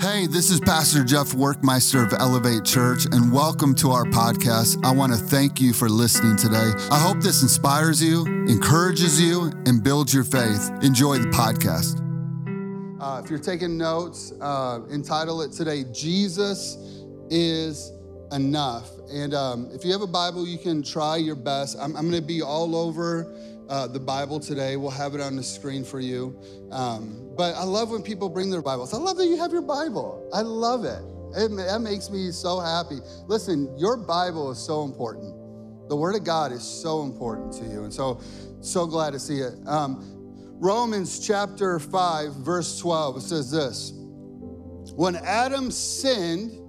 Hey, this is Pastor Jeff Workmeister of Elevate Church, and welcome to our podcast. I want to thank you for listening today. I hope this inspires you, encourages you, and builds your faith. Enjoy the podcast. Uh, if you're taking notes, uh, entitle it today, Jesus is Enough. And um, if you have a Bible, you can try your best. I'm, I'm going to be all over uh, the Bible today. We'll have it on the screen for you. Um, but I love when people bring their Bibles. I love that you have your Bible. I love it. it. That makes me so happy. Listen, your Bible is so important. The Word of God is so important to you. And so, so glad to see it. Um, Romans chapter 5, verse 12, it says this When Adam sinned,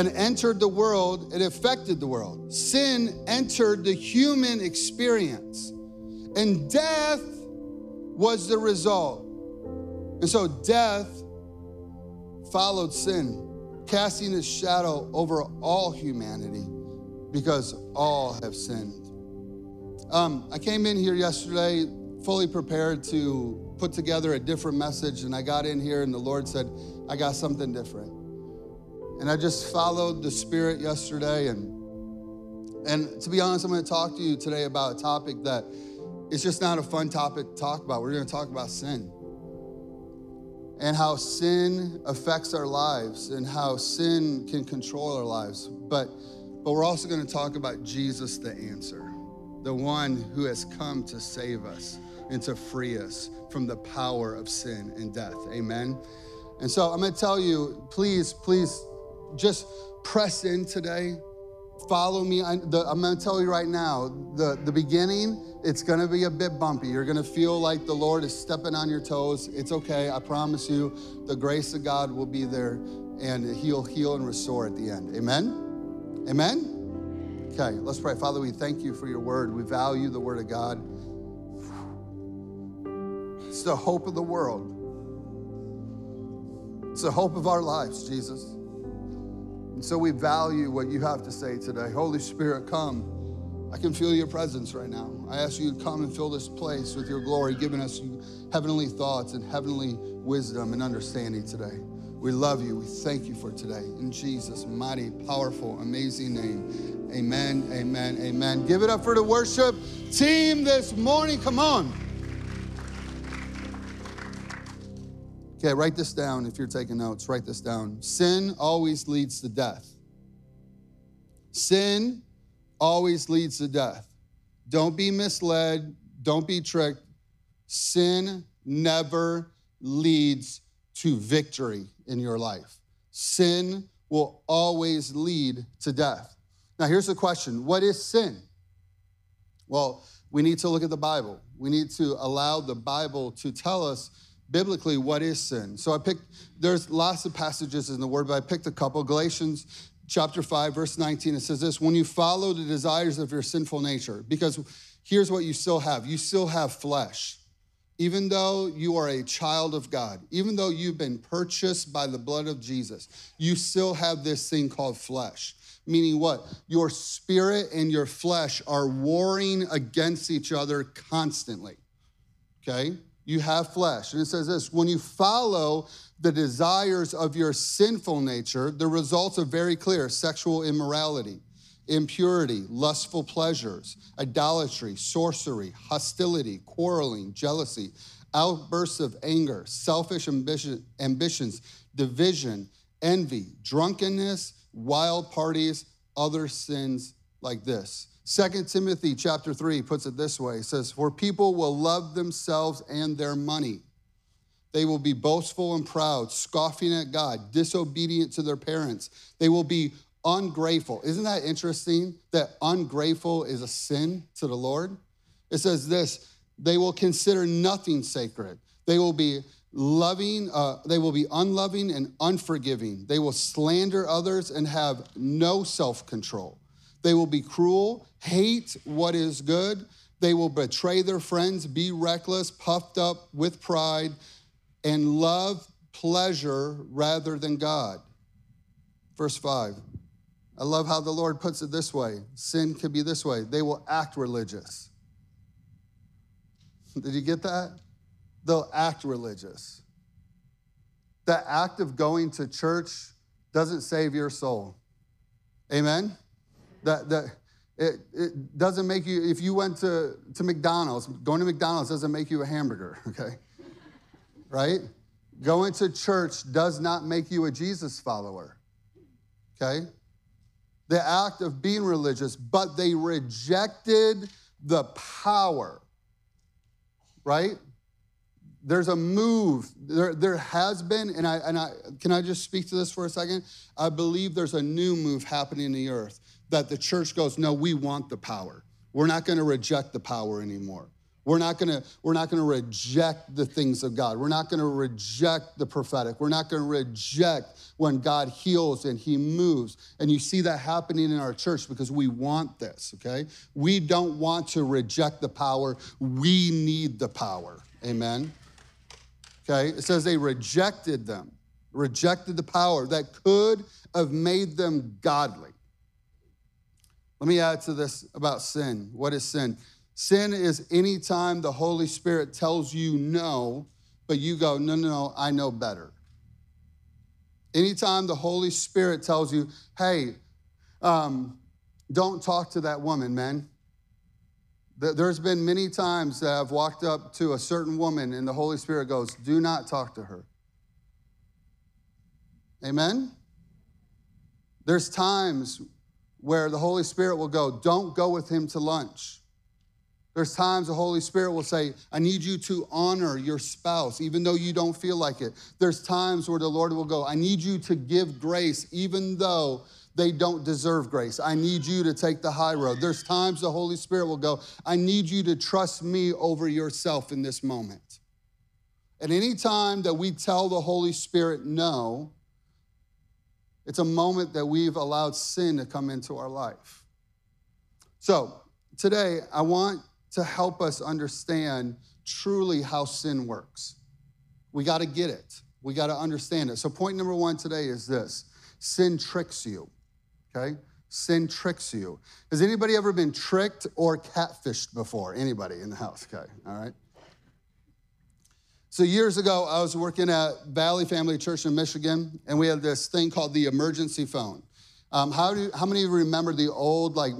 and entered the world, it affected the world. Sin entered the human experience, and death was the result. And so death followed sin, casting its shadow over all humanity because all have sinned. Um, I came in here yesterday fully prepared to put together a different message, and I got in here, and the Lord said, I got something different. And I just followed the Spirit yesterday, and and to be honest, I'm going to talk to you today about a topic that it's just not a fun topic to talk about. We're going to talk about sin and how sin affects our lives and how sin can control our lives. But, but we're also going to talk about Jesus, the answer, the one who has come to save us and to free us from the power of sin and death. Amen. And so I'm going to tell you, please, please just press in today. Follow me. I, am going to tell you right now the, the beginning it's gonna be a bit bumpy. You're gonna feel like the Lord is stepping on your toes. It's okay, I promise you, the grace of God will be there and He'll heal and restore at the end. Amen? Amen? Okay, let's pray. Father, we thank you for your word. We value the word of God. It's the hope of the world, it's the hope of our lives, Jesus. And so we value what you have to say today. Holy Spirit, come. I can feel your presence right now. I ask you to come and fill this place with your glory, giving us heavenly thoughts and heavenly wisdom and understanding today. We love you. We thank you for today. In Jesus' mighty, powerful, amazing name. Amen, amen, amen. Give it up for the worship team this morning. Come on. Okay, write this down if you're taking notes. Write this down. Sin always leads to death. Sin always leads to death. Don't be misled, don't be tricked. Sin never leads to victory in your life. Sin will always lead to death. Now, here's the question What is sin? Well, we need to look at the Bible. We need to allow the Bible to tell us biblically what is sin. So I picked, there's lots of passages in the Word, but I picked a couple. Galatians chapter 5, verse 19, it says this when you follow the desires of your sinful nature, because here's what you still have you still have flesh. Even though you are a child of God, even though you've been purchased by the blood of Jesus, you still have this thing called flesh. Meaning what? Your spirit and your flesh are warring against each other constantly. Okay? You have flesh. And it says this when you follow the desires of your sinful nature, the results are very clear sexual immorality, impurity, lustful pleasures, idolatry, sorcery, hostility, quarreling, jealousy, outbursts of anger, selfish ambition, ambitions, division, envy, drunkenness, wild parties, other sins like this. 2 Timothy chapter 3 puts it this way. It says, For people will love themselves and their money they will be boastful and proud, scoffing at God, disobedient to their parents. They will be ungrateful. Isn't that interesting that ungrateful is a sin to the Lord? It says this they will consider nothing sacred. They will be loving, uh, they will be unloving and unforgiving. They will slander others and have no self control. They will be cruel, hate what is good. They will betray their friends, be reckless, puffed up with pride and love pleasure rather than God. Verse 5. I love how the Lord puts it this way sin could be this way they will act religious. Did you get that? They'll act religious. the act of going to church doesn't save your soul. Amen? That, that it, it doesn't make you, if you went to, to McDonald's, going to McDonald's doesn't make you a hamburger, okay? right? Going to church does not make you a Jesus follower, okay? The act of being religious, but they rejected the power, right? There's a move. There, there has been, and I, and I can I just speak to this for a second? I believe there's a new move happening in the earth that the church goes, no, we want the power. We're not going to reject the power anymore. We're not gonna, we're not gonna reject the things of God. We're not gonna reject the prophetic. We're not gonna reject when God heals and He moves. And you see that happening in our church because we want this, okay? We don't want to reject the power, we need the power. Amen. Okay, it says they rejected them, rejected the power that could have made them godly. Let me add to this about sin. What is sin? Sin is anytime the Holy Spirit tells you no, but you go, no, no, no, I know better. Anytime the Holy Spirit tells you, hey, um, don't talk to that woman, man. There's been many times that I've walked up to a certain woman and the Holy Spirit goes, do not talk to her. Amen? There's times where the Holy Spirit will go, don't go with him to lunch. There's times the Holy Spirit will say, I need you to honor your spouse, even though you don't feel like it. There's times where the Lord will go, I need you to give grace, even though they don't deserve grace. I need you to take the high road. There's times the Holy Spirit will go, I need you to trust me over yourself in this moment. And time that we tell the Holy Spirit no, it's a moment that we've allowed sin to come into our life. So, today, I want to help us understand truly how sin works. We got to get it. We got to understand it. So, point number one today is this sin tricks you, okay? Sin tricks you. Has anybody ever been tricked or catfished before? Anybody in the house, okay? All right. So, years ago, I was working at Valley Family Church in Michigan, and we had this thing called the emergency phone. Um, how, do, how many of you remember the old, like,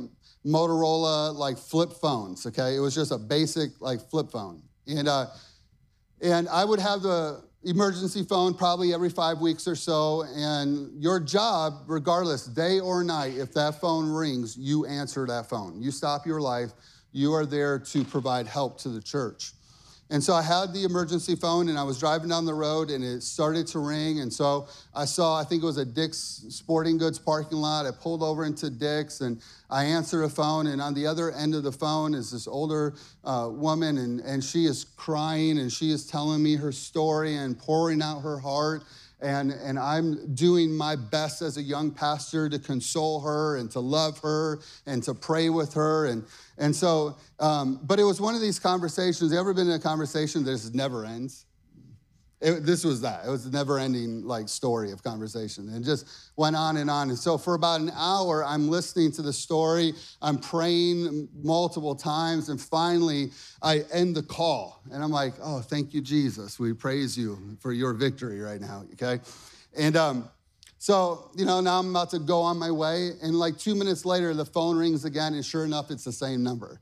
Motorola like flip phones. Okay, it was just a basic like flip phone, and uh, and I would have the emergency phone probably every five weeks or so. And your job, regardless, day or night, if that phone rings, you answer that phone. You stop your life. You are there to provide help to the church. And so I had the emergency phone and I was driving down the road and it started to ring. And so I saw, I think it was a Dick's Sporting Goods parking lot. I pulled over into Dick's and I answered a phone. And on the other end of the phone is this older uh, woman and, and she is crying and she is telling me her story and pouring out her heart and, and I'm doing my best as a young pastor to console her and to love her and to pray with her. And, and so, um, but it was one of these conversations. You ever been in a conversation that just never ends? It, this was that. It was a never ending like story of conversation and just went on and on. And so for about an hour, I'm listening to the story. I'm praying multiple times. And finally, I end the call. And I'm like, oh, thank you, Jesus. We praise you for your victory right now. Okay. And um, so, you know, now I'm about to go on my way. And like two minutes later, the phone rings again. And sure enough, it's the same number.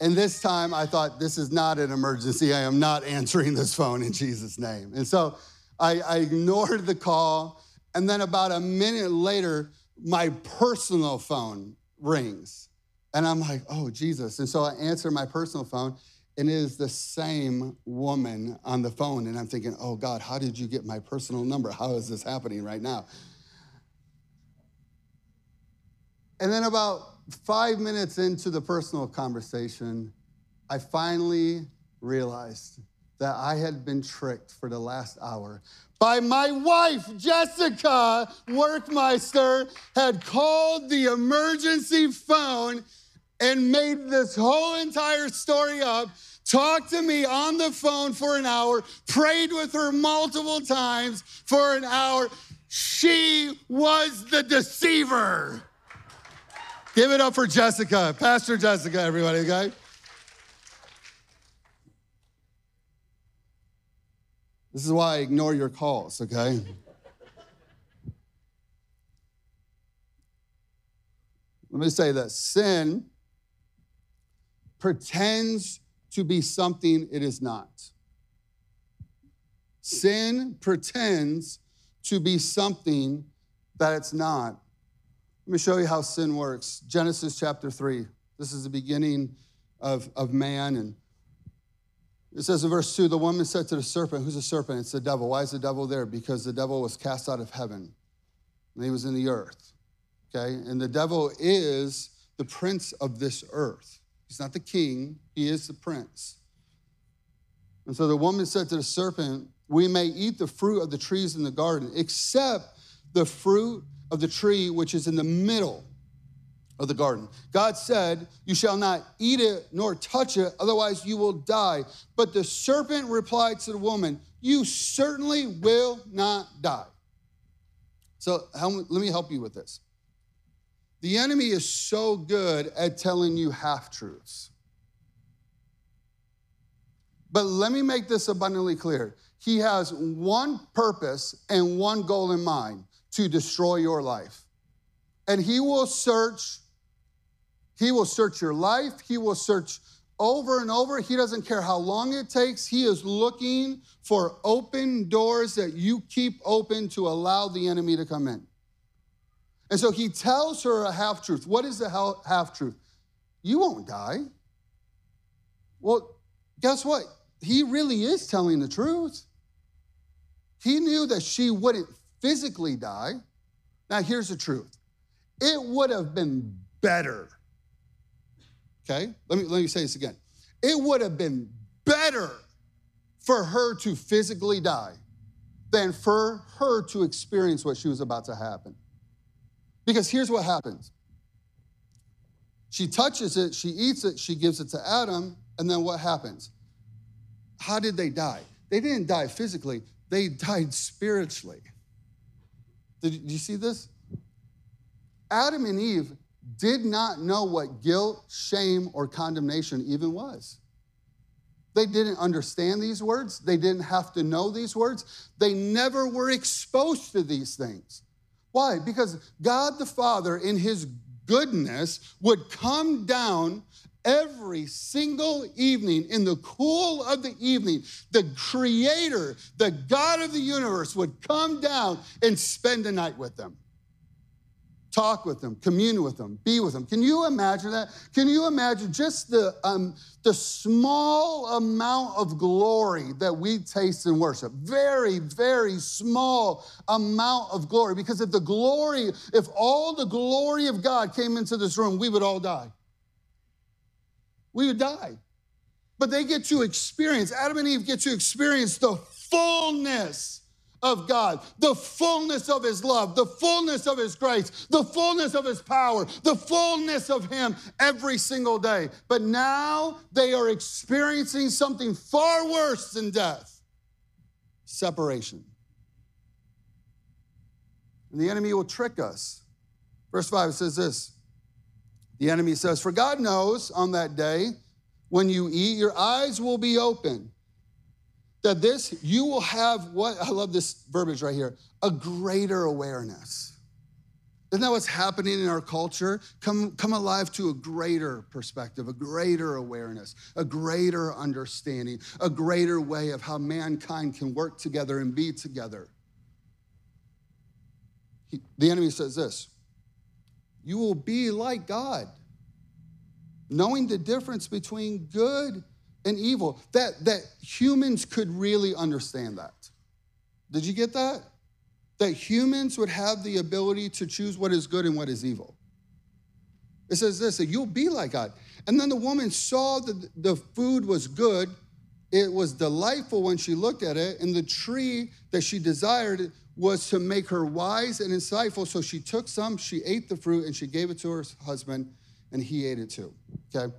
And this time I thought, this is not an emergency. I am not answering this phone in Jesus' name. And so I, I ignored the call. And then about a minute later, my personal phone rings. And I'm like, oh, Jesus. And so I answer my personal phone, and it is the same woman on the phone. And I'm thinking, oh, God, how did you get my personal number? How is this happening right now? And then about five minutes into the personal conversation, I finally realized that I had been tricked for the last hour by my wife, Jessica Workmeister, had called the emergency phone and made this whole entire story up, talked to me on the phone for an hour, prayed with her multiple times for an hour. She was the deceiver. Give it up for Jessica, Pastor Jessica, everybody, okay? This is why I ignore your calls, okay? Let me say that sin pretends to be something it is not. Sin pretends to be something that it's not. Let me show you how sin works. Genesis chapter 3. This is the beginning of, of man. And it says in verse 2 the woman said to the serpent, Who's the serpent? It's the devil. Why is the devil there? Because the devil was cast out of heaven and he was in the earth. Okay? And the devil is the prince of this earth. He's not the king, he is the prince. And so the woman said to the serpent, We may eat the fruit of the trees in the garden, except the fruit of the tree which is in the middle of the garden. God said, You shall not eat it nor touch it, otherwise you will die. But the serpent replied to the woman, You certainly will not die. So let me help you with this. The enemy is so good at telling you half truths. But let me make this abundantly clear. He has one purpose and one goal in mind to destroy your life. And he will search, he will search your life, he will search over and over. He doesn't care how long it takes. He is looking for open doors that you keep open to allow the enemy to come in. And so he tells her a half truth. What is the half truth? You won't die. Well, guess what? He really is telling the truth. He knew that she wouldn't physically die. Now, here's the truth it would have been better. Okay? Let me, let me say this again. It would have been better for her to physically die than for her to experience what she was about to happen. Because here's what happens she touches it, she eats it, she gives it to Adam, and then what happens? How did they die? They didn't die physically, they died spiritually. Did you see this? Adam and Eve did not know what guilt, shame, or condemnation even was. They didn't understand these words. They didn't have to know these words. They never were exposed to these things. Why? Because God the Father, in His goodness, would come down every single evening in the cool of the evening. The Creator, the God of the universe, would come down and spend a night with them talk with them, commune with them, be with them. Can you imagine that? Can you imagine just the, um, the small amount of glory that we taste in worship? Very, very small amount of glory. Because if the glory, if all the glory of God came into this room, we would all die. We would die. But they get to experience, Adam and Eve get to experience the fullness of God, the fullness of His love, the fullness of His grace, the fullness of His power, the fullness of Him every single day. But now they are experiencing something far worse than death separation. And the enemy will trick us. Verse 5 says this The enemy says, For God knows on that day when you eat, your eyes will be open that this, you will have what, I love this verbiage right here, a greater awareness. Isn't that what's happening in our culture? Come, come alive to a greater perspective, a greater awareness, a greater understanding, a greater way of how mankind can work together and be together. He, the enemy says this You will be like God, knowing the difference between good and evil. That, that humans could really understand that. Did you get that? That humans would have the ability to choose what is good and what is evil. It says this that you'll be like God. And then the woman saw that the food was good, it was delightful when she looked at it, and the tree that she desired was to make her wise and insightful. So she took some, she ate the fruit, and she gave it to her husband, and he ate it too. Okay?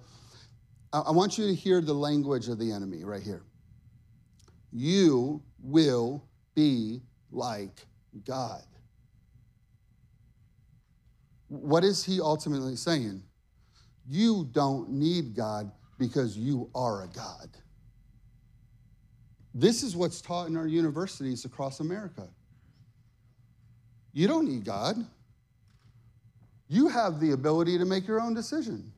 I want you to hear the language of the enemy right here. You will be like God. What is he ultimately saying? You don't need God because you are a God. This is what's taught in our universities across America. You don't need God. You have the ability to make your own decision.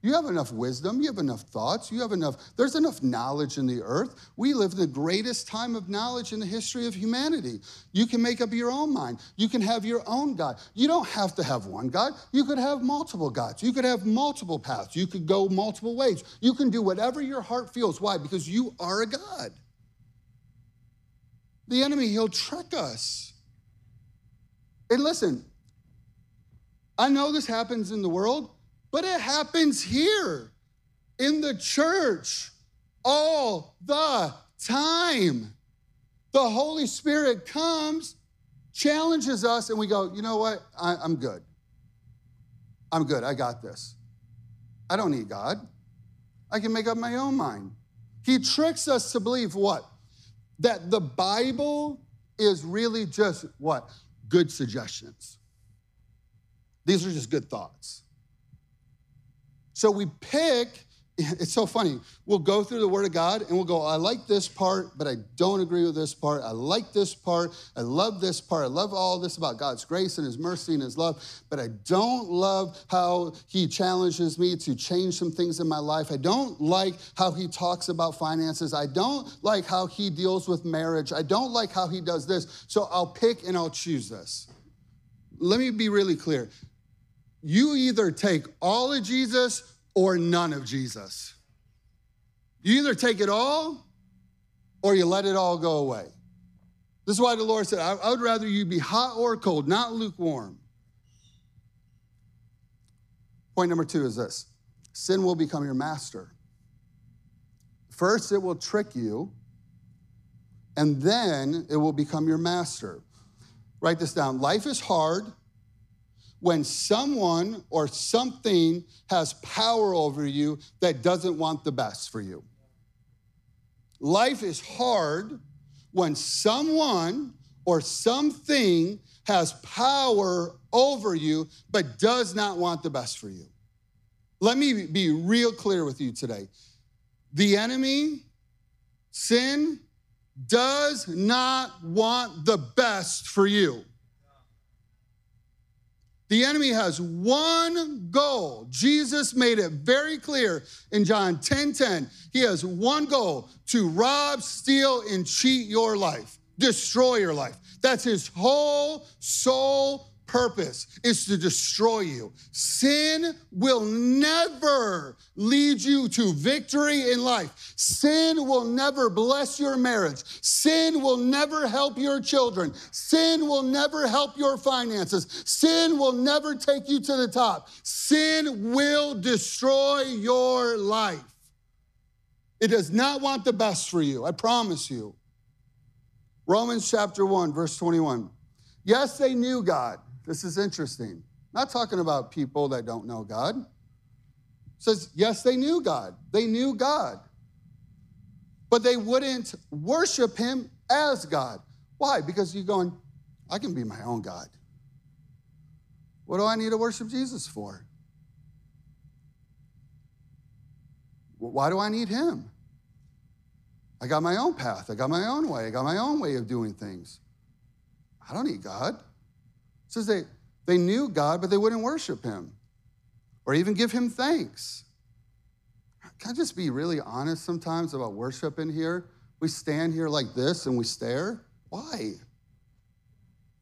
You have enough wisdom, you have enough thoughts, you have enough, there's enough knowledge in the earth. We live in the greatest time of knowledge in the history of humanity. You can make up your own mind. You can have your own God. You don't have to have one God. You could have multiple gods. You could have multiple paths. You could go multiple ways. You can do whatever your heart feels. Why? Because you are a God. The enemy, he'll trick us. And listen, I know this happens in the world. But it happens here in the church all the time. The Holy Spirit comes, challenges us, and we go, you know what? I, am good. I'm good. I got this. I don't need God. I can make up my own mind. He tricks us to believe what? That the Bible is really just what? Good suggestions. These are just good thoughts. So we pick, it's so funny. We'll go through the Word of God and we'll go, I like this part, but I don't agree with this part. I like this part. I love this part. I love all this about God's grace and His mercy and His love, but I don't love how He challenges me to change some things in my life. I don't like how He talks about finances. I don't like how He deals with marriage. I don't like how He does this. So I'll pick and I'll choose this. Let me be really clear you either take all of Jesus or none of Jesus. You either take it all or you let it all go away. This is why the Lord said, I, would rather you be hot or cold, not lukewarm. Point number two is this sin will become your master. First, it will trick you, and then it will become your master. Write this down. Life is hard when someone or something has power over you that doesn't want the best for you. Life is hard when someone or something has power over you but does not want the best for you. Let me be real clear with you today. The enemy, sin, does not want the best for you. The enemy has one goal. Jesus made it very clear in John 10 10. He has one goal to rob, steal, and cheat your life, destroy your life. That's his whole sole purpose is to destroy you. Sin will never lead you to victory in life. Sin will never bless your marriage. Sin will never help your children. Sin will never help your finances. Sin will never take you to the top. Sin will destroy your life. It does not want the best for you, I promise you. Romans chapter 1, verse 21. Yes, they knew God. This is interesting. Not talking about people that don't know God. It says, yes, they knew God. They knew God. But they wouldn't worship him as God. Why? Because you're going, I can be my own God. What do I need to worship Jesus for? Why do I need him? I got my own path. I got my own way. I got my own way of doing things. I don't need God says they, they knew God, but they wouldn't worship him or even give him thanks. Can I just be really honest sometimes about worship in here? We stand here like this and we stare. Why?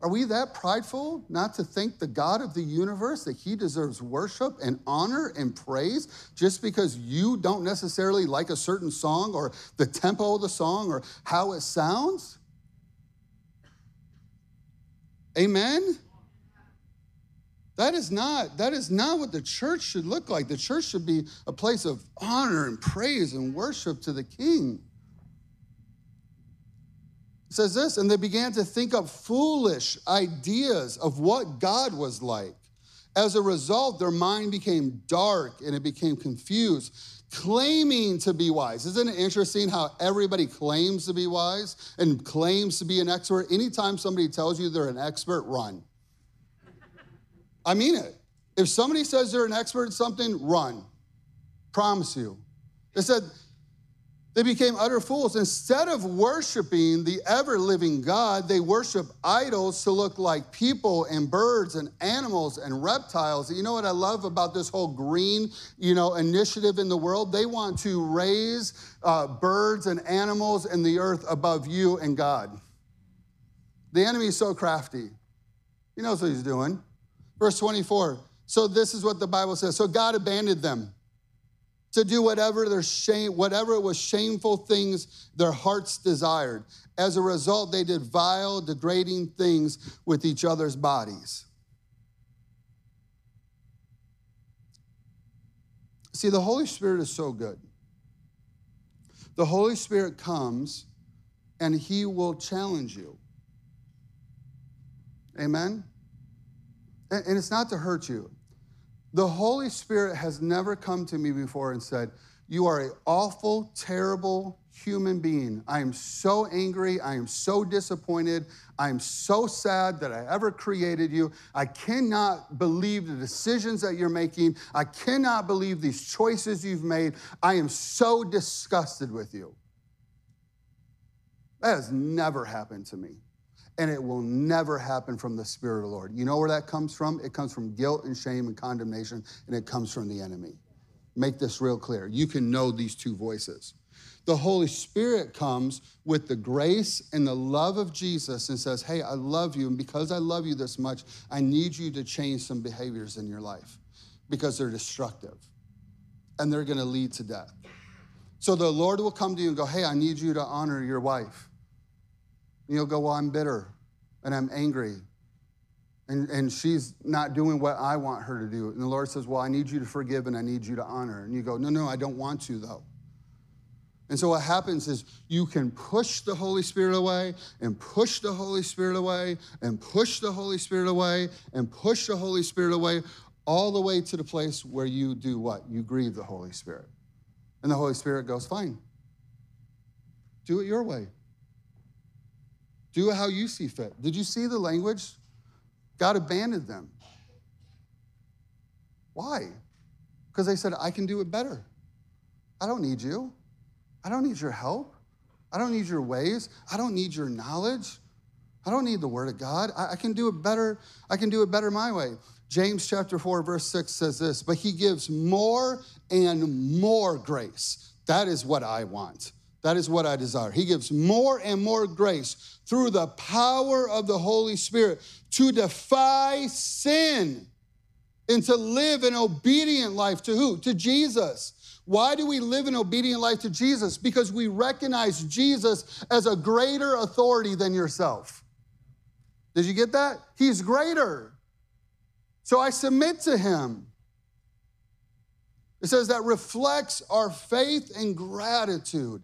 Are we that prideful not to thank the God of the universe that he deserves worship and honor and praise just because you don't necessarily like a certain song or the tempo of the song or how it sounds? Amen? That is not that is not what the church should look like. The church should be a place of honor and praise and worship to the king. It says this, and they began to think up foolish ideas of what God was like. As a result, their mind became dark and it became confused, claiming to be wise. Isn't it interesting how everybody claims to be wise and claims to be an expert? Anytime somebody tells you they're an expert, run. I mean it. If somebody says they're an expert at something, run. Promise you. They said They became utter fools. Instead of worshiping the ever living God, they worship idols to look like people and birds and animals and reptiles. You know what I love about this whole green, you know, initiative in the world? They want to raise uh, birds and animals and the earth above you and God. The enemy is so crafty. He knows what he's doing. Verse 24. So this is what the Bible says. So God abandoned them to do whatever their shame, whatever was shameful things their hearts desired. As a result, they did vile, degrading things with each other's bodies. See, the Holy Spirit is so good. The Holy Spirit comes and he will challenge you. Amen? And it's not to hurt you. The Holy Spirit has never come to me before and said, You are an awful, terrible human being. I am so angry. I am so disappointed. I am so sad that I ever created you. I cannot believe the decisions that you're making. I cannot believe these choices you've made. I am so disgusted with you. That has never happened to me and it will never happen from the Spirit of the Lord. You know where that comes from? It comes from guilt and shame and condemnation, and it comes from the enemy. Make this real clear. You can know these two voices. The Holy Spirit comes with the grace and the love of Jesus and says, Hey, I love you. And because I love you this much, I need you to change some behaviors in your life because they're destructive and they're going to lead to death. So the Lord will come to you and go, Hey, I need you to honor your wife. And you'll go, Well, I'm bitter and I'm angry. And, and she's not doing what I want her to do. And the Lord says, Well, I need you to forgive and I need you to honor. And you go, No, no, I don't want to, though. And so what happens is you can push the Holy Spirit away and push the Holy Spirit away and push the Holy Spirit away and push the Holy Spirit away all the way to the place where you do what? You grieve the Holy Spirit. And the Holy Spirit goes, Fine, do it your way. Do how you see fit. Did you see the language? God abandoned them. Why? Because they said, I can do it better. I don't need you. I don't need your help. I don't need your ways. I don't need your knowledge. I don't need the word of God. I, I, can do it better. I can do it better my way. James chapter 4, verse 6 says this, but he gives more and more grace. That is what I want. That is what I desire. He gives more and more grace through the power of the Holy Spirit to defy sin and to live an obedient life to who? To Jesus. Why do we live an obedient life to Jesus? Because we recognize Jesus as a greater authority than yourself. Did you get that? He's greater. So I submit to him. It says that reflects our faith and gratitude.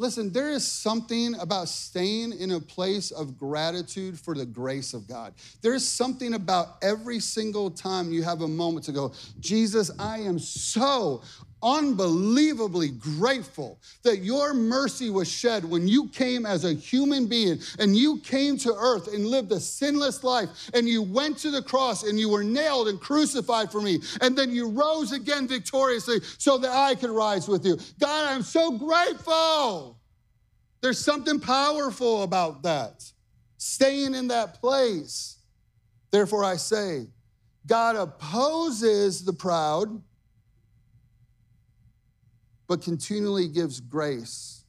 Listen, there is something about staying in a place of gratitude for the grace of God. There is something about every single time you have a moment to go, Jesus, I am so unbelievably grateful that your mercy was shed when you came as a human being and you came to earth and lived a sinless life and you went to the cross and you were nailed and crucified for me and then you rose again victoriously so that I could rise with you. God, I'm so grateful. There's something powerful about that. Staying in that place. Therefore, I say, God opposes the proud but continually gives grace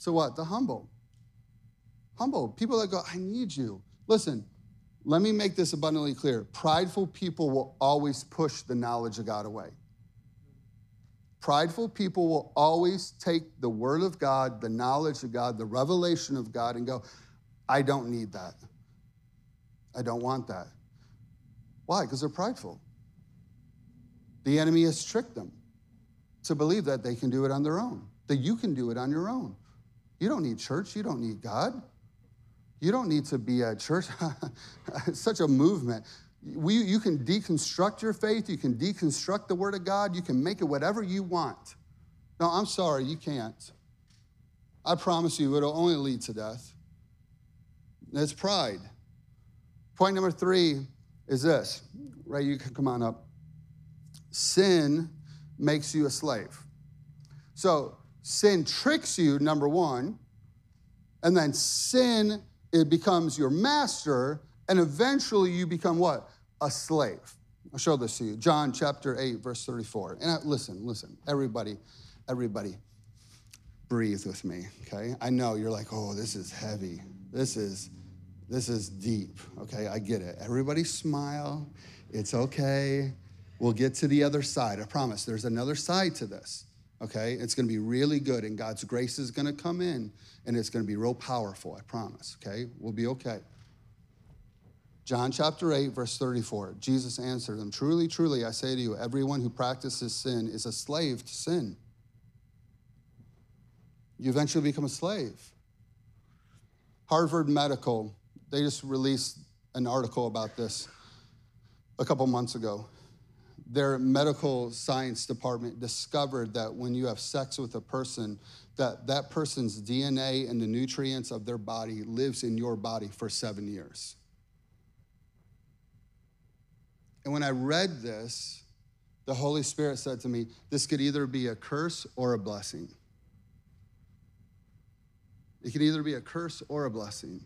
to what? The humble. Humble. People that go, I need you. Listen, let me make this abundantly clear. Prideful people will always push the knowledge of God away. Prideful people will always take the word of God, the knowledge of God, the revelation of God, and go, I don't need that. I don't want that. Why? Because they're prideful. The enemy has tricked them to believe that they can do it on their own, that you can do it on your own. You don't need church, you don't need God. You don't need to be at church. it's such a movement. We, you can deconstruct your faith, you can deconstruct the Word of God, you can make it whatever you want. No, I'm sorry, you can't. I promise you, it'll only lead to death. That's pride. Point number three is this. Ray, you can come on up. Sin makes you a slave. So sin tricks you, number one, and then sin it becomes your master, and eventually you become what? A slave. I'll show this to you. John chapter 8, verse 34. And I, listen, listen, everybody, everybody, breathe with me, okay? I know you're like, oh, this is heavy. This is this is deep, okay? I get it. Everybody smile. It's okay. We'll get to the other side. I promise. There's another side to this, okay? It's gonna be really good, and God's grace is gonna come in, and it's gonna be real powerful, I promise, okay? We'll be okay. John chapter 8, verse 34. Jesus answered them Truly, truly, I say to you, everyone who practices sin is a slave to sin. You eventually become a slave. Harvard Medical they just released an article about this a couple months ago. Their medical science department discovered that when you have sex with a person, that that person's DNA and the nutrients of their body lives in your body for seven years. And when I read this, the Holy Spirit said to me, this could either be a curse or a blessing. It can either be a curse or a blessing.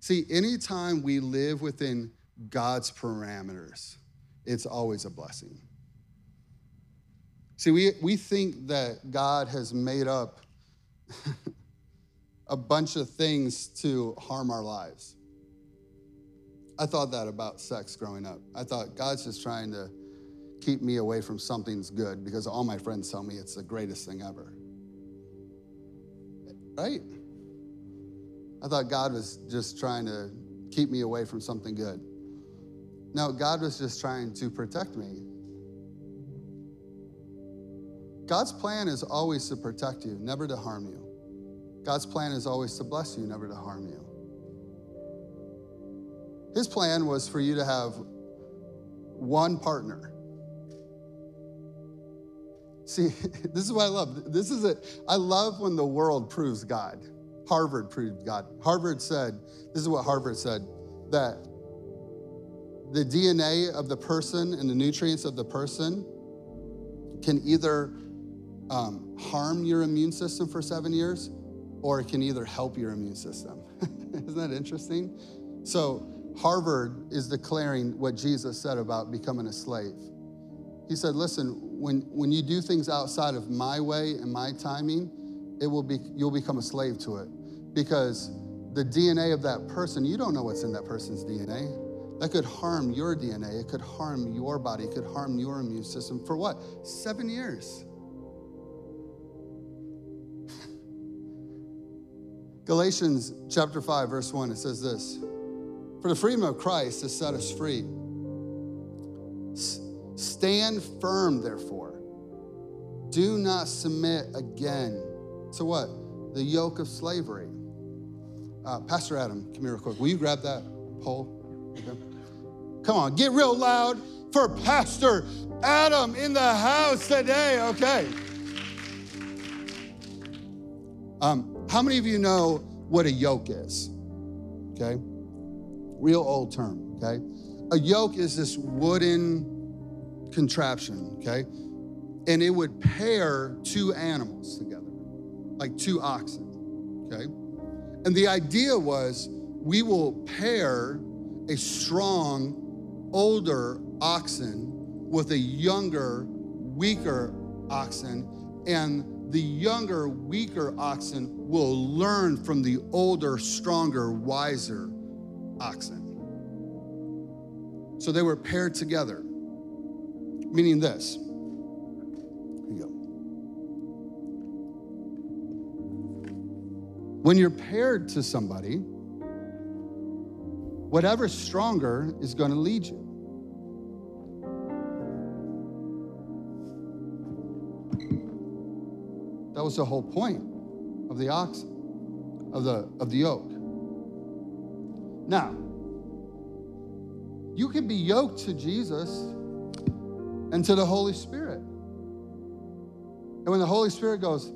See, anytime we live within God's parameters, it's always a blessing. See, we, we think that God has made up a bunch of things to harm our lives. I thought that about sex growing up. I thought God's just trying to keep me away from something's good because all my friends tell me it's the greatest thing ever. Right? I thought God was just trying to keep me away from something good. No, God was just trying to protect me. God's plan is always to protect you, never to harm you. God's plan is always to bless you, never to harm you. His plan was for you to have one partner. See, this is what I love. This is it. I love when the world proves God. Harvard proved God. Harvard said, this is what Harvard said, that the DNA of the person and the nutrients of the person can either um, harm your immune system for seven years or it can either help your immune system. Isn't that interesting? So, Harvard is declaring what Jesus said about becoming a slave. He said, Listen, when, when you do things outside of my way and my timing, it will be, you'll become a slave to it because the DNA of that person, you don't know what's in that person's DNA. That could harm your DNA. It could harm your body. It could harm your immune system. For what? Seven years. Galatians chapter 5, verse 1, it says this For the freedom of Christ has set us free. Stand firm, therefore. Do not submit again to what? The yoke of slavery. Uh, Pastor Adam, come here real quick. Will you grab that pole? Okay. Come on, get real loud for Pastor Adam in the house today, okay? Um, how many of you know what a yoke is? Okay? Real old term, okay? A yoke is this wooden contraption, okay? And it would pair two animals together, like two oxen, okay? And the idea was we will pair a strong, older oxen with a younger, weaker oxen, and the younger, weaker oxen will learn from the older, stronger, wiser oxen. So they were paired together, meaning this When you're paired to somebody, whatever's stronger is going to lead you. That was the whole point of the ox, of the, of the yoke. Now, you can be yoked to Jesus and to the Holy Spirit. And when the Holy Spirit goes,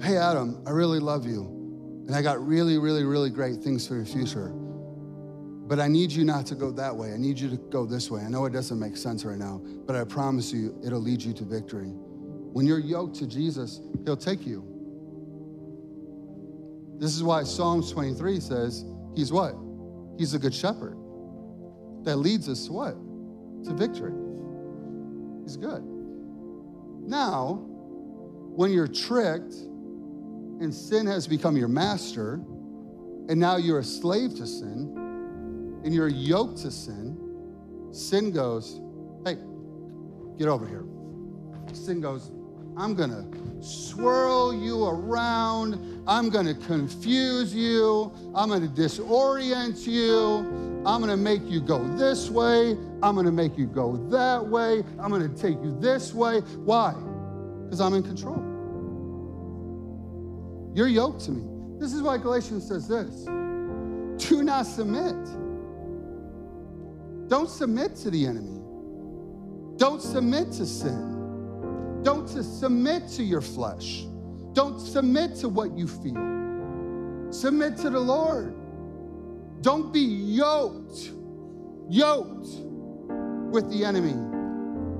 Hey, Adam, I really love you. And I got really, really, really great things for your future. But I need you not to go that way. I need you to go this way. I know it doesn't make sense right now, but I promise you it'll lead you to victory. When you're yoked to Jesus, He'll take you. This is why Psalms 23 says, He's what? He's a good shepherd that leads us to what? To victory. He's good. Now, when you're tricked and sin has become your master, and now you're a slave to sin, and you're yoked to sin, sin goes, hey, get over here. Sin goes, I'm gonna swirl you around. I'm gonna confuse you. I'm gonna disorient you. I'm gonna make you go this way. I'm gonna make you go that way. I'm gonna take you this way. Why? Because I'm in control. You're yoked to me. This is why Galatians says this do not submit. Don't submit to the enemy. Don't submit to sin. Don't to submit to your flesh. Don't submit to what you feel. Submit to the Lord. Don't be yoked, yoked with the enemy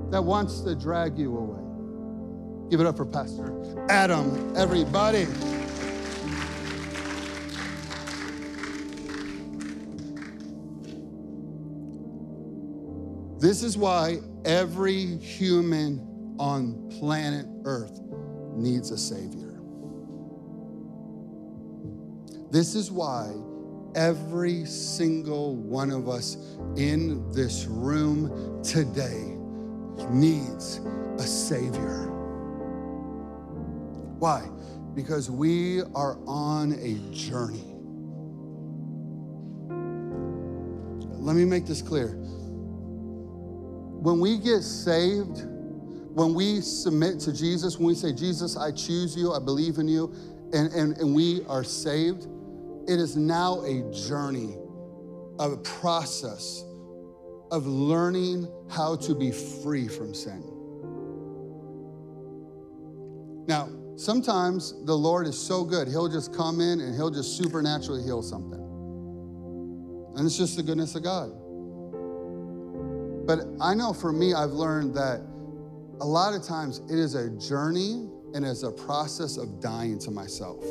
that wants to drag you away. Give it up for Pastor Adam, everybody. This is why every human on planet Earth needs a Savior. This is why every single one of us in this room today needs a Savior. Why? Because we are on a journey. Let me make this clear when we get saved, when we submit to Jesus, when we say, Jesus, I choose you, I believe in you, and, and, and we are saved, it is now a journey, a process of learning how to be free from sin. Now, sometimes the Lord is so good, He'll just come in and He'll just supernaturally heal something. And it's just the goodness of God. But I know for me, I've learned that a lot of times it is a journey and it's a process of dying to myself.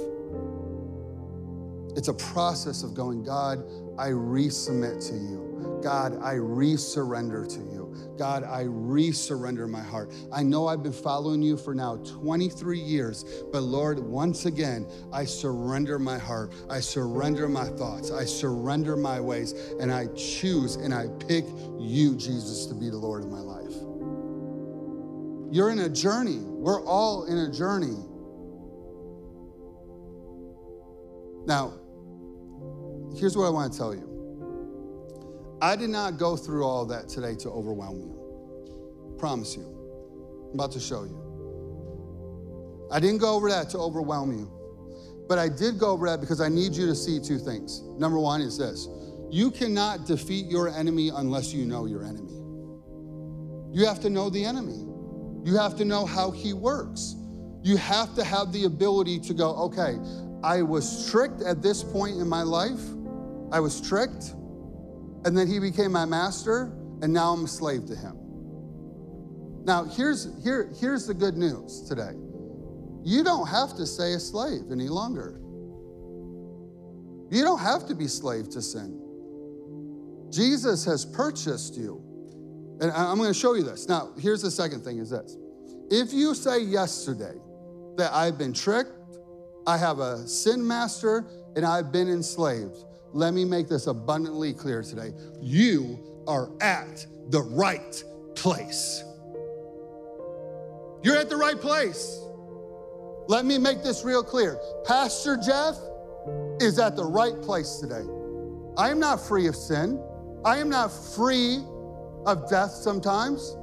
It's a process of going, God, I resubmit to you. God, I resurrender to you. God, I resurrender my heart. I know I've been following you for now 23 years, but Lord, once again, I surrender my heart. I surrender my thoughts. I surrender my ways, and I choose and I pick you, Jesus, to be the Lord of my life. You're in a journey. We're all in a journey. Now, here's what I want to tell you. I did not go through all that today to overwhelm you. Promise you. I'm about to show you. I didn't go over that to overwhelm you. But I did go over that because I need you to see two things. Number one is this you cannot defeat your enemy unless you know your enemy. You have to know the enemy, you have to know how he works. You have to have the ability to go, okay, I was tricked at this point in my life. I was tricked. And then he became my master, and now I'm a slave to him. Now, here's, here, here's the good news today you don't have to stay a slave any longer. You don't have to be slave to sin. Jesus has purchased you. And I'm going to show you this. Now, here's the second thing is this. If you say yesterday that I've been tricked, I have a sin master, and I've been enslaved, let me make this abundantly clear today. You are at the right place. You're at the right place. Let me make this real clear. Pastor Jeff is at the right place today. I am not free of sin. I am not free of death sometimes.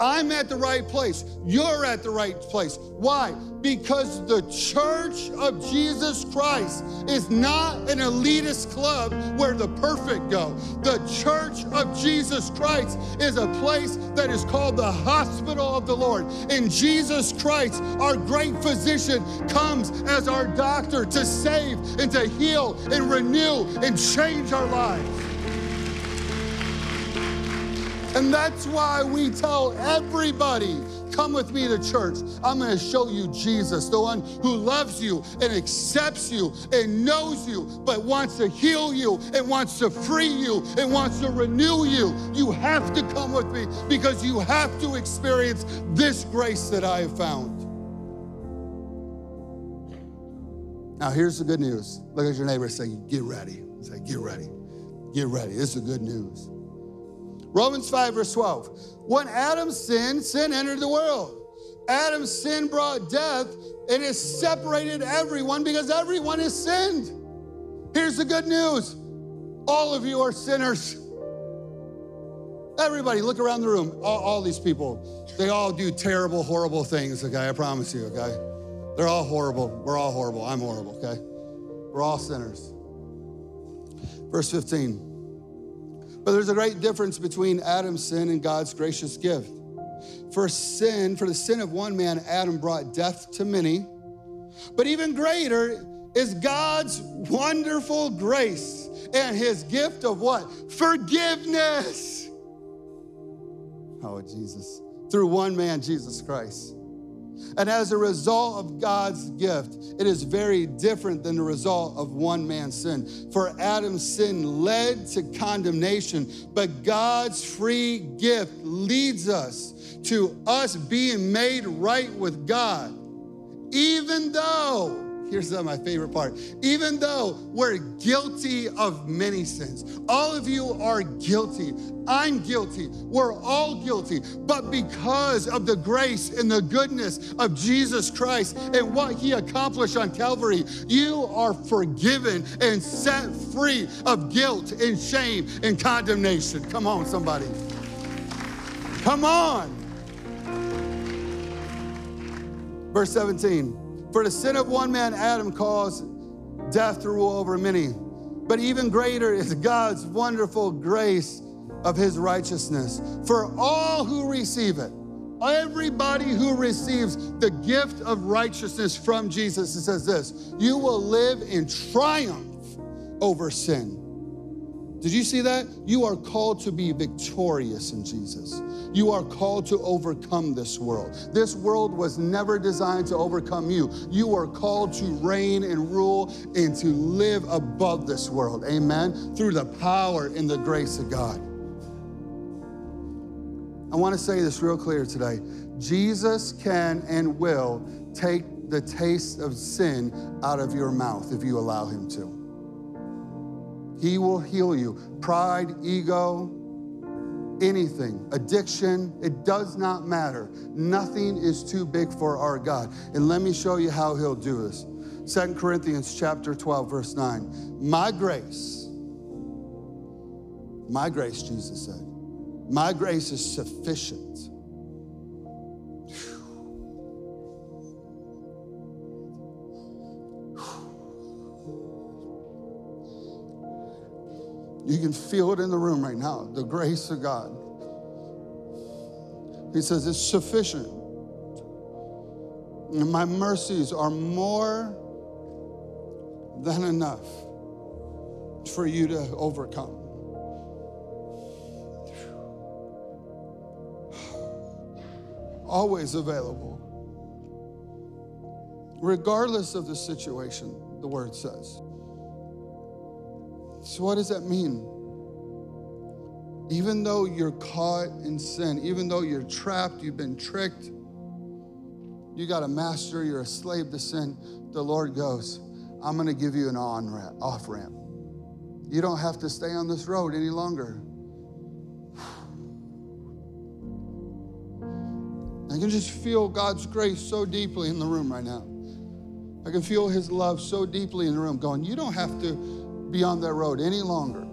I'm at the right place. You're at the right place. Why? Because the church of Jesus Christ is not an elitist club where the perfect go. The church of Jesus Christ is a place that is called the hospital of the Lord. And Jesus Christ, our great physician, comes as our doctor to save and to heal and renew and change our lives. And that's why we tell everybody come with me to church. I'm going to show you Jesus, the one who loves you and accepts you and knows you, but wants to heal you and wants to free you and wants to renew you. You have to come with me because you have to experience this grace that I have found. Now, here's the good news. Look at your neighbor and say, Get ready. Say, Get ready. Get ready. This is the good news. Romans 5, verse 12. When Adam sinned, sin entered the world. Adam's sin brought death and it separated everyone because everyone has sinned. Here's the good news all of you are sinners. Everybody, look around the room. All, all, these people, they all do terrible, horrible things, okay? I promise you, okay? They're all horrible. We're all horrible. I'm horrible, okay? We're all sinners. Verse 15. But there's a great difference between Adam's sin and God's gracious gift. For sin, for the sin of one man, Adam brought death to many. But even greater is God's wonderful grace and his gift of what? Forgiveness. Oh, Jesus. Through one man, Jesus Christ. And as a result of God's gift, it is very different than the result of one man's sin. For Adam's sin led to condemnation, but God's free gift leads us to us being made right with God, even though Here's my favorite part. Even though we're guilty of many sins, all of you are guilty. I'm guilty. We're all guilty. But because of the grace and the goodness of Jesus Christ and what he accomplished on Calvary, you are forgiven and set free of guilt and shame and condemnation. Come on, somebody. Come on. Verse 17. For the sin of one man, Adam, caused death to rule over many. But even greater is God's wonderful grace of his righteousness for all who receive it. Everybody who receives the gift of righteousness from Jesus, it says this you will live in triumph over sin. Did you see that? You are called to be victorious in Jesus. You are called to overcome this world. This world was never designed to overcome you. You are called to reign and rule and to live above this world. Amen. Through the power and the grace of God. I want to say this real clear today. Jesus can and will take the taste of sin out of your mouth if you allow him to. He will heal you. Pride, ego, anything, addiction, it does not matter. Nothing is too big for our God. And let me show you how he'll do this. Second Corinthians chapter 12 verse 9. My grace my grace Jesus said. My grace is sufficient You can feel it in the room right now the grace of God. He says, It's sufficient. And my mercies are more than enough for you to overcome. Always available. Regardless of the situation, the word says. So, what does that mean? Even though you're caught in sin, even though you're trapped, you've been tricked, you got a master, you're a slave to sin, the Lord goes, I'm going to give you an on ramp, off ramp. You don't have to stay on this road any longer. I can just feel God's grace so deeply in the room right now. I can feel His love so deeply in the room, going, You don't have to be on that road any longer.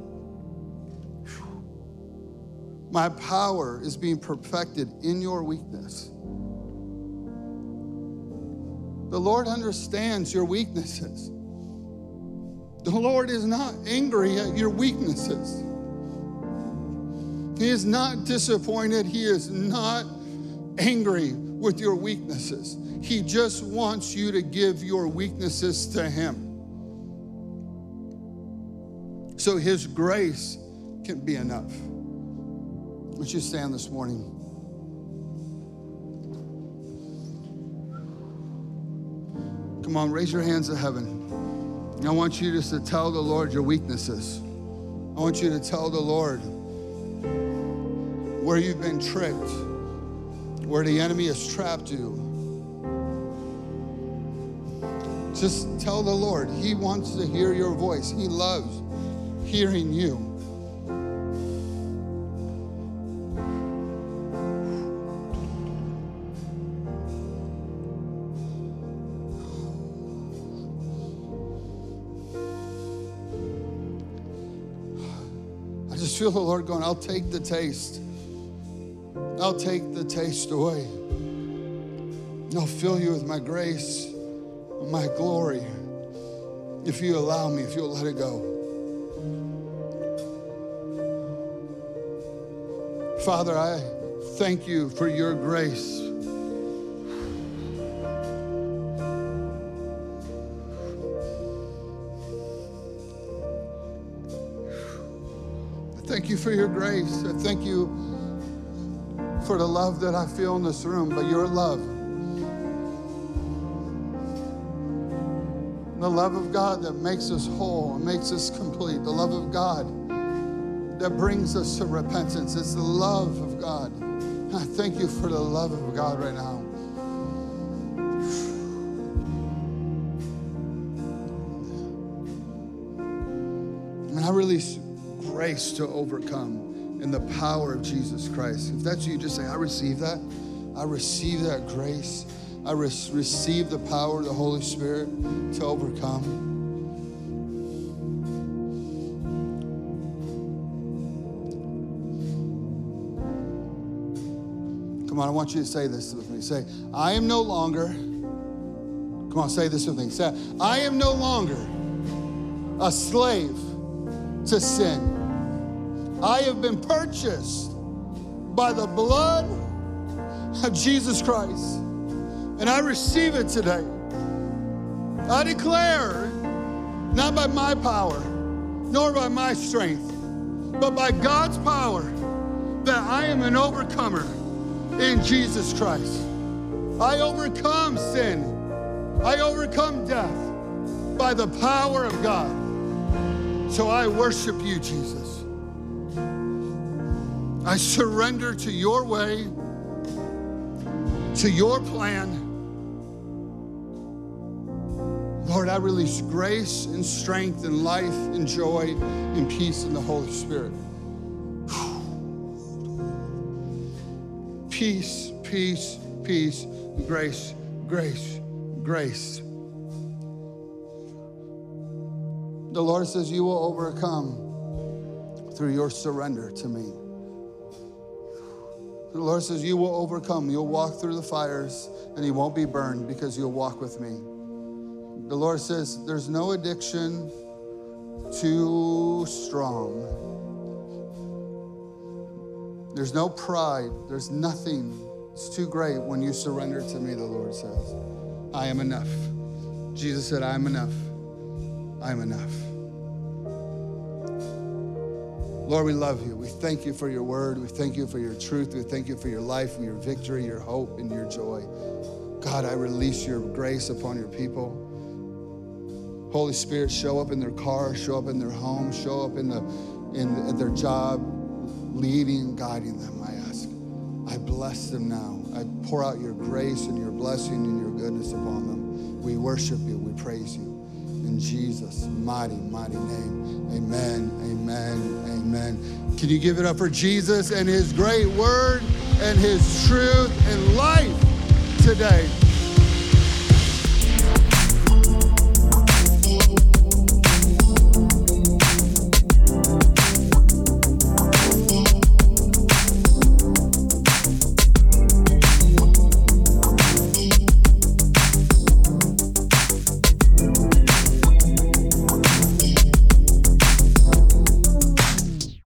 My power is being perfected in your weakness. The Lord understands your weaknesses. The Lord is not angry at your weaknesses. He is not disappointed. He is not angry with your weaknesses. He just wants you to give your weaknesses to Him so His grace can be enough. Would you stand this morning? Come on, raise your hands to heaven. I want you just to tell the Lord your weaknesses. I want you to tell the Lord where you've been tricked, where the enemy has trapped you. Just tell the Lord. He wants to hear your voice. He loves hearing you. I just feel the Lord going, I'll take the taste. I'll take the taste away. I'll fill you with my grace, my glory. If you allow me, if you'll let it go. Father, I thank you for your grace. I thank you for your grace. I thank you for the love that I feel in this room, but your love. The love of God that makes us whole and makes us complete. The love of God that brings us to repentance. It's the love of God. I thank you for the love of God right now. And I release grace to overcome in the power of Jesus Christ. If that's you, just say, I receive that. I receive that grace. I re- receive the power of the Holy Spirit to overcome. Come on, I want you to say this with me. Say, I am no longer, come on, say this with me. Say, I am no longer a slave to sin. I have been purchased by the blood of Jesus Christ. And I receive it today. I declare, not by my power, nor by my strength, but by God's power, that I am an overcomer in Jesus Christ. I overcome sin, I overcome death by the power of God. So I worship you, Jesus. I surrender to your way, to your plan. Lord, I release grace and strength and life and joy and peace in the Holy Spirit. Peace, peace, peace, grace, grace, grace. The Lord says, You will overcome through your surrender to me. The Lord says, You will overcome. You'll walk through the fires and you won't be burned because you'll walk with me. The Lord says, There's no addiction too strong. There's no pride. There's nothing. It's too great when you surrender to me, the Lord says. I am enough. Jesus said, I am enough. I am enough. Lord, we love you. We thank you for your word. We thank you for your truth. We thank you for your life, your victory, your hope, and your joy. God, I release your grace upon your people. Holy Spirit, show up in their car, show up in their home, show up in, the, in, in their job, leading and guiding them, I ask. I bless them now. I pour out your grace and your blessing and your goodness upon them. We worship you. We praise you in Jesus' mighty, mighty name. Amen, amen, amen. Can you give it up for Jesus and his great word and his truth and life today?